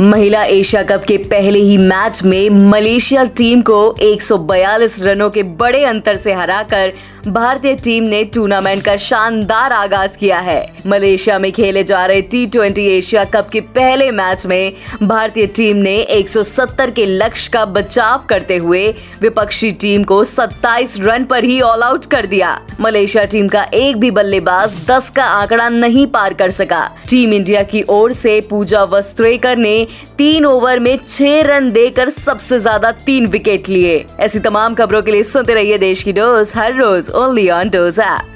महिला Asia cup के पहले ही मैच में मलेशिया टीम को 142 रनों के बड़े अंतर से हराकर भारतीय टीम ने टूर्नामेंट का शानदार आगाज़ किया है। मलेशिया में खेले जा रहे टी ट्वेंटी एशिया कप के पहले मैच में भारतीय टीम ने 170 के लक्ष्य का बचाव करते हुए विपक्षी टीम को 27 रन पर ही ऑल आउट कर दिया। मलेशिया टीम का एक भी बल्लेबाज 10 का आंकड़ा नहीं पार कर सका। टीम इंडिया की ओर से पूजा वस्त्रेकर ने तीन ओवर में छह रन देकर सबसे ज़्यादा तीन विकेट लिए। ऐसी तमाम खबरों के लिए सुनते रहिए देश की डोज, हर रोज ओनली ऑन डोज ऐप